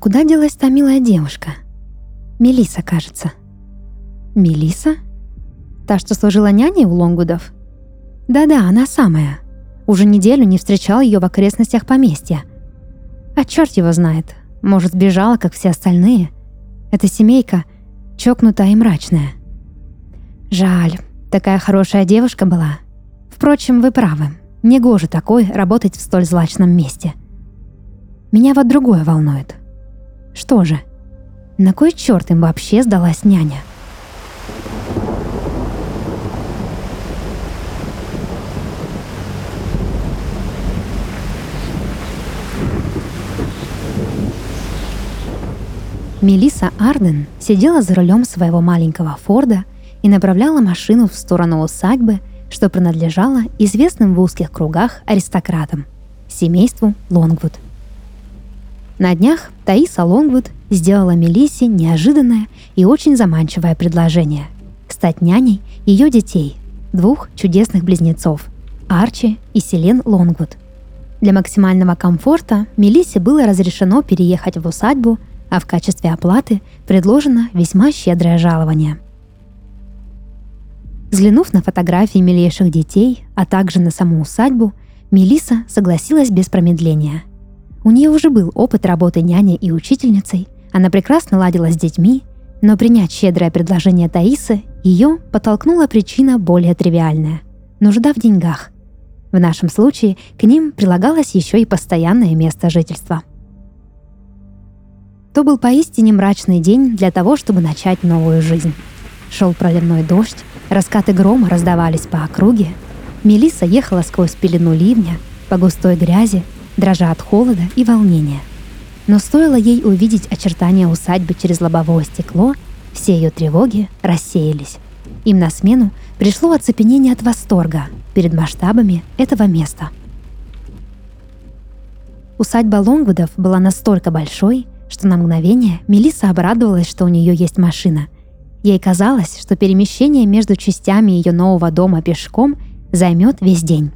куда делась та милая девушка? Мелиса, кажется. Мелиса? Та, что служила няней у Лонгудов? Да-да, она самая. Уже неделю не встречал ее в окрестностях поместья. А черт его знает. Может, сбежала, как все остальные. Эта семейка чокнутая и мрачная. Жаль, такая хорошая девушка была. Впрочем, вы правы. Негоже такой работать в столь злачном месте. Меня вот другое волнует. Что же, на кой черт им вообще сдалась няня? Мелиса Арден сидела за рулем своего маленького Форда и направляла машину в сторону усадьбы, что принадлежала известным в узких кругах аристократам, семейству Лонгвуд. На днях Таиса Лонгвуд сделала Мелисе неожиданное и очень заманчивое предложение – стать няней ее детей, двух чудесных близнецов – Арчи и Селен Лонгвуд. Для максимального комфорта Мелисе было разрешено переехать в усадьбу – а в качестве оплаты предложено весьма щедрое жалование. Взглянув на фотографии милейших детей, а также на саму усадьбу, Мелиса согласилась без промедления. У нее уже был опыт работы няней и учительницей, она прекрасно ладила с детьми, но принять щедрое предложение Таисы ее подтолкнула причина более тривиальная – нужда в деньгах. В нашем случае к ним прилагалось еще и постоянное место жительства – то был поистине мрачный день для того, чтобы начать новую жизнь. Шел проливной дождь, раскаты грома раздавались по округе. Мелиса ехала сквозь пелену ливня, по густой грязи, дрожа от холода и волнения. Но стоило ей увидеть очертания усадьбы через лобовое стекло, все ее тревоги рассеялись. Им на смену пришло оцепенение от восторга перед масштабами этого места. Усадьба Лонгвудов была настолько большой, что на мгновение Мелиса обрадовалась, что у нее есть машина. Ей казалось, что перемещение между частями ее нового дома пешком займет весь день.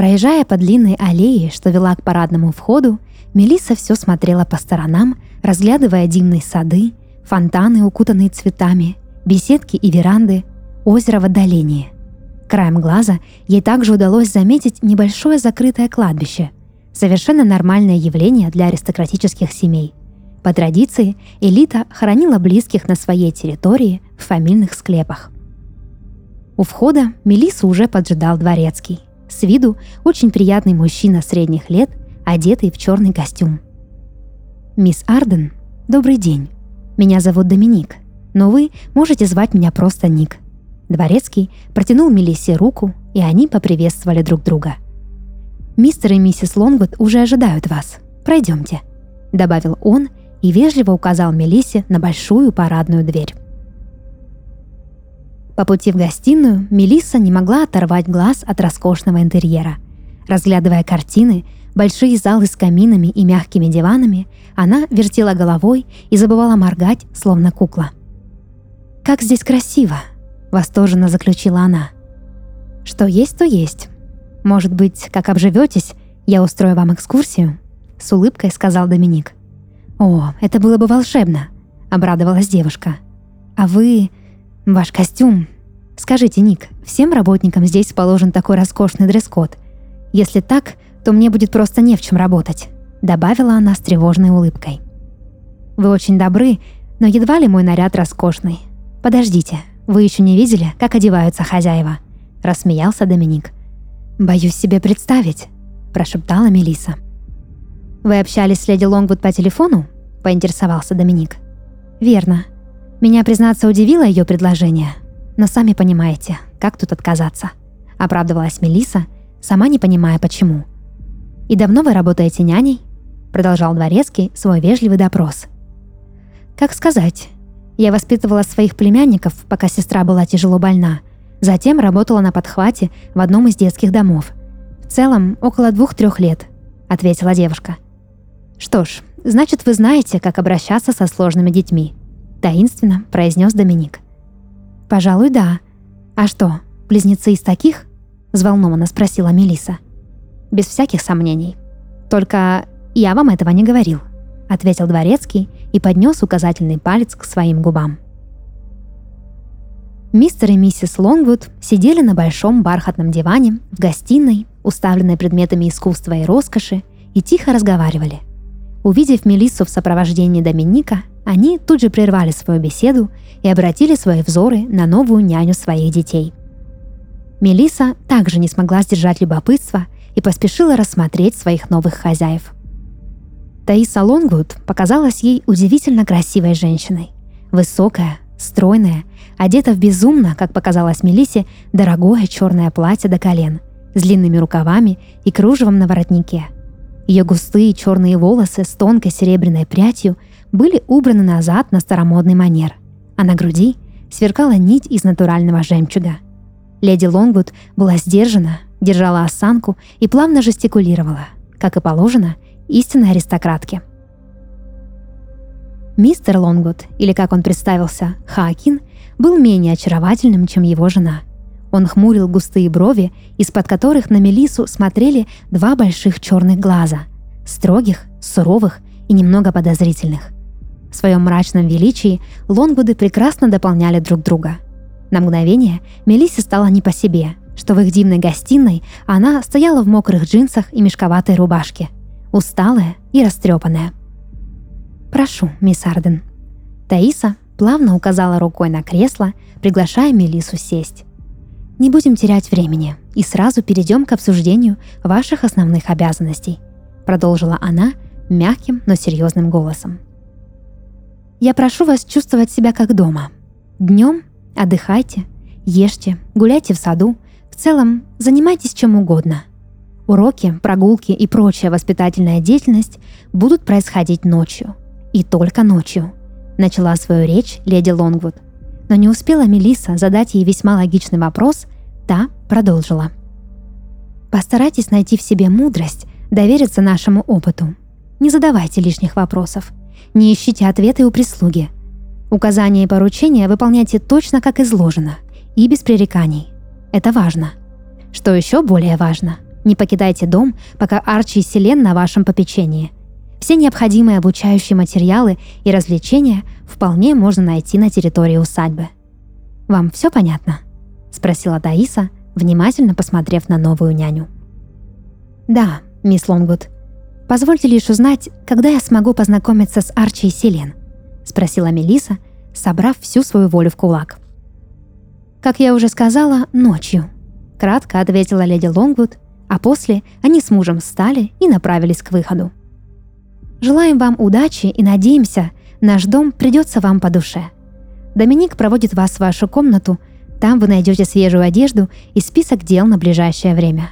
Проезжая по длинной аллее, что вела к парадному входу, Мелиса все смотрела по сторонам, разглядывая дивные сады, фонтаны, укутанные цветами, беседки и веранды, озеро в отдалении. Краем глаза ей также удалось заметить небольшое закрытое кладбище – Совершенно нормальное явление для аристократических семей. По традиции, элита хоронила близких на своей территории в фамильных склепах. У входа Мелису уже поджидал дворецкий. С виду очень приятный мужчина средних лет, одетый в черный костюм. «Мисс Арден, добрый день. Меня зовут Доминик, но вы можете звать меня просто Ник». Дворецкий протянул Мелиссе руку, и они поприветствовали друг друга – «Мистер и миссис Лонгвуд уже ожидают вас. Пройдемте», — добавил он и вежливо указал Мелиссе на большую парадную дверь. По пути в гостиную Мелисса не могла оторвать глаз от роскошного интерьера. Разглядывая картины, большие залы с каминами и мягкими диванами, она вертела головой и забывала моргать, словно кукла. «Как здесь красиво!» — восторженно заключила она. «Что есть, то есть. «Может быть, как обживетесь, я устрою вам экскурсию?» — с улыбкой сказал Доминик. «О, это было бы волшебно!» — обрадовалась девушка. «А вы... ваш костюм... Скажите, Ник, всем работникам здесь положен такой роскошный дресс-код? Если так, то мне будет просто не в чем работать», — добавила она с тревожной улыбкой. «Вы очень добры, но едва ли мой наряд роскошный. Подождите, вы еще не видели, как одеваются хозяева?» — рассмеялся Доминик. «Боюсь себе представить», – прошептала Мелиса. «Вы общались с леди Лонгвуд по телефону?» – поинтересовался Доминик. «Верно. Меня, признаться, удивило ее предложение. Но сами понимаете, как тут отказаться?» – оправдывалась Мелиса, сама не понимая почему. «И давно вы работаете няней?» – продолжал Дворецкий свой вежливый допрос. «Как сказать? Я воспитывала своих племянников, пока сестра была тяжело больна – Затем работала на подхвате в одном из детских домов. В целом, около двух-трех лет, ответила девушка. Что ж, значит, вы знаете, как обращаться со сложными детьми, таинственно произнес Доминик. Пожалуй, да. А что, близнецы из таких? взволнованно спросила Мелиса. Без всяких сомнений. Только я вам этого не говорил, ответил дворецкий и поднес указательный палец к своим губам. Мистер и миссис Лонгвуд сидели на большом бархатном диване в гостиной, уставленной предметами искусства и роскоши, и тихо разговаривали. Увидев Мелиссу в сопровождении Доминика, они тут же прервали свою беседу и обратили свои взоры на новую няню своих детей. Мелиса также не смогла сдержать любопытство и поспешила рассмотреть своих новых хозяев. Таиса Лонгвуд показалась ей удивительно красивой женщиной. Высокая, стройная, одета в безумно, как показалось Мелисе, дорогое черное платье до колен, с длинными рукавами и кружевом на воротнике. Ее густые черные волосы с тонкой серебряной прядью были убраны назад на старомодный манер, а на груди сверкала нить из натурального жемчуга. Леди Лонгвуд была сдержана, держала осанку и плавно жестикулировала, как и положено истинной аристократке. Мистер Лонгвуд, или как он представился, Хаакин, был менее очаровательным, чем его жена. Он хмурил густые брови, из-под которых на Мелису смотрели два больших черных глаза, строгих, суровых и немного подозрительных. В своем мрачном величии Лонгвуды прекрасно дополняли друг друга. На мгновение Мелиссе стало не по себе, что в их дивной гостиной она стояла в мокрых джинсах и мешковатой рубашке, усталая и растрепанная. «Прошу, мисс Арден». Таиса плавно указала рукой на кресло, приглашая Мелису сесть. «Не будем терять времени и сразу перейдем к обсуждению ваших основных обязанностей», продолжила она мягким, но серьезным голосом. Я прошу вас чувствовать себя как дома. Днем отдыхайте, ешьте, гуляйте в саду, в целом занимайтесь чем угодно. Уроки, прогулки и прочая воспитательная деятельность будут происходить ночью. И только ночью. Начала свою речь леди Лонгвуд. Но не успела Мелисса задать ей весьма логичный вопрос, та продолжила. Постарайтесь найти в себе мудрость, довериться нашему опыту. Не задавайте лишних вопросов – не ищите ответы у прислуги. Указания и поручения выполняйте точно, как изложено, и без пререканий. Это важно. Что еще более важно, не покидайте дом, пока Арчи и Селен на вашем попечении. Все необходимые обучающие материалы и развлечения вполне можно найти на территории усадьбы. «Вам все понятно?» – спросила Таиса, внимательно посмотрев на новую няню. «Да, мисс Лонгвуд», Позвольте лишь узнать, когда я смогу познакомиться с Арчи и Селен?» — спросила Мелиса, собрав всю свою волю в кулак. «Как я уже сказала, ночью», — кратко ответила леди Лонгвуд, а после они с мужем встали и направились к выходу. «Желаем вам удачи и надеемся, наш дом придется вам по душе. Доминик проводит вас в вашу комнату, там вы найдете свежую одежду и список дел на ближайшее время.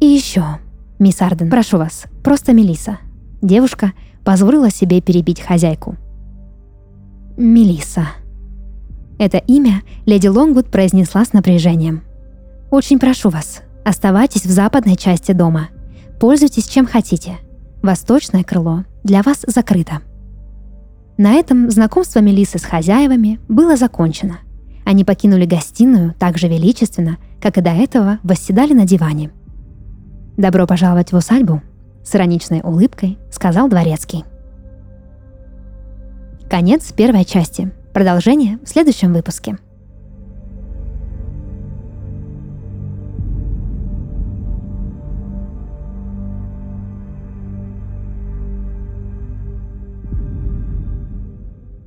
И еще, «Мисс Арден, прошу вас, просто Мелиса. Девушка позволила себе перебить хозяйку. Мелиса. Это имя леди Лонгвуд произнесла с напряжением. «Очень прошу вас, оставайтесь в западной части дома. Пользуйтесь чем хотите. Восточное крыло для вас закрыто». На этом знакомство Мелисы с хозяевами было закончено. Они покинули гостиную так же величественно, как и до этого восседали на диване – «Добро пожаловать в усадьбу», — с ироничной улыбкой сказал дворецкий. Конец первой части. Продолжение в следующем выпуске.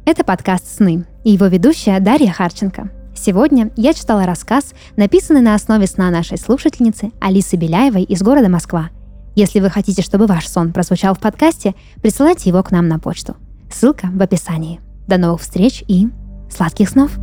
Это подкаст «Сны» и его ведущая Дарья Харченко — Сегодня я читала рассказ, написанный на основе сна нашей слушательницы Алисы Беляевой из города Москва. Если вы хотите, чтобы ваш сон прозвучал в подкасте, присылайте его к нам на почту. Ссылка в описании. До новых встреч и сладких снов!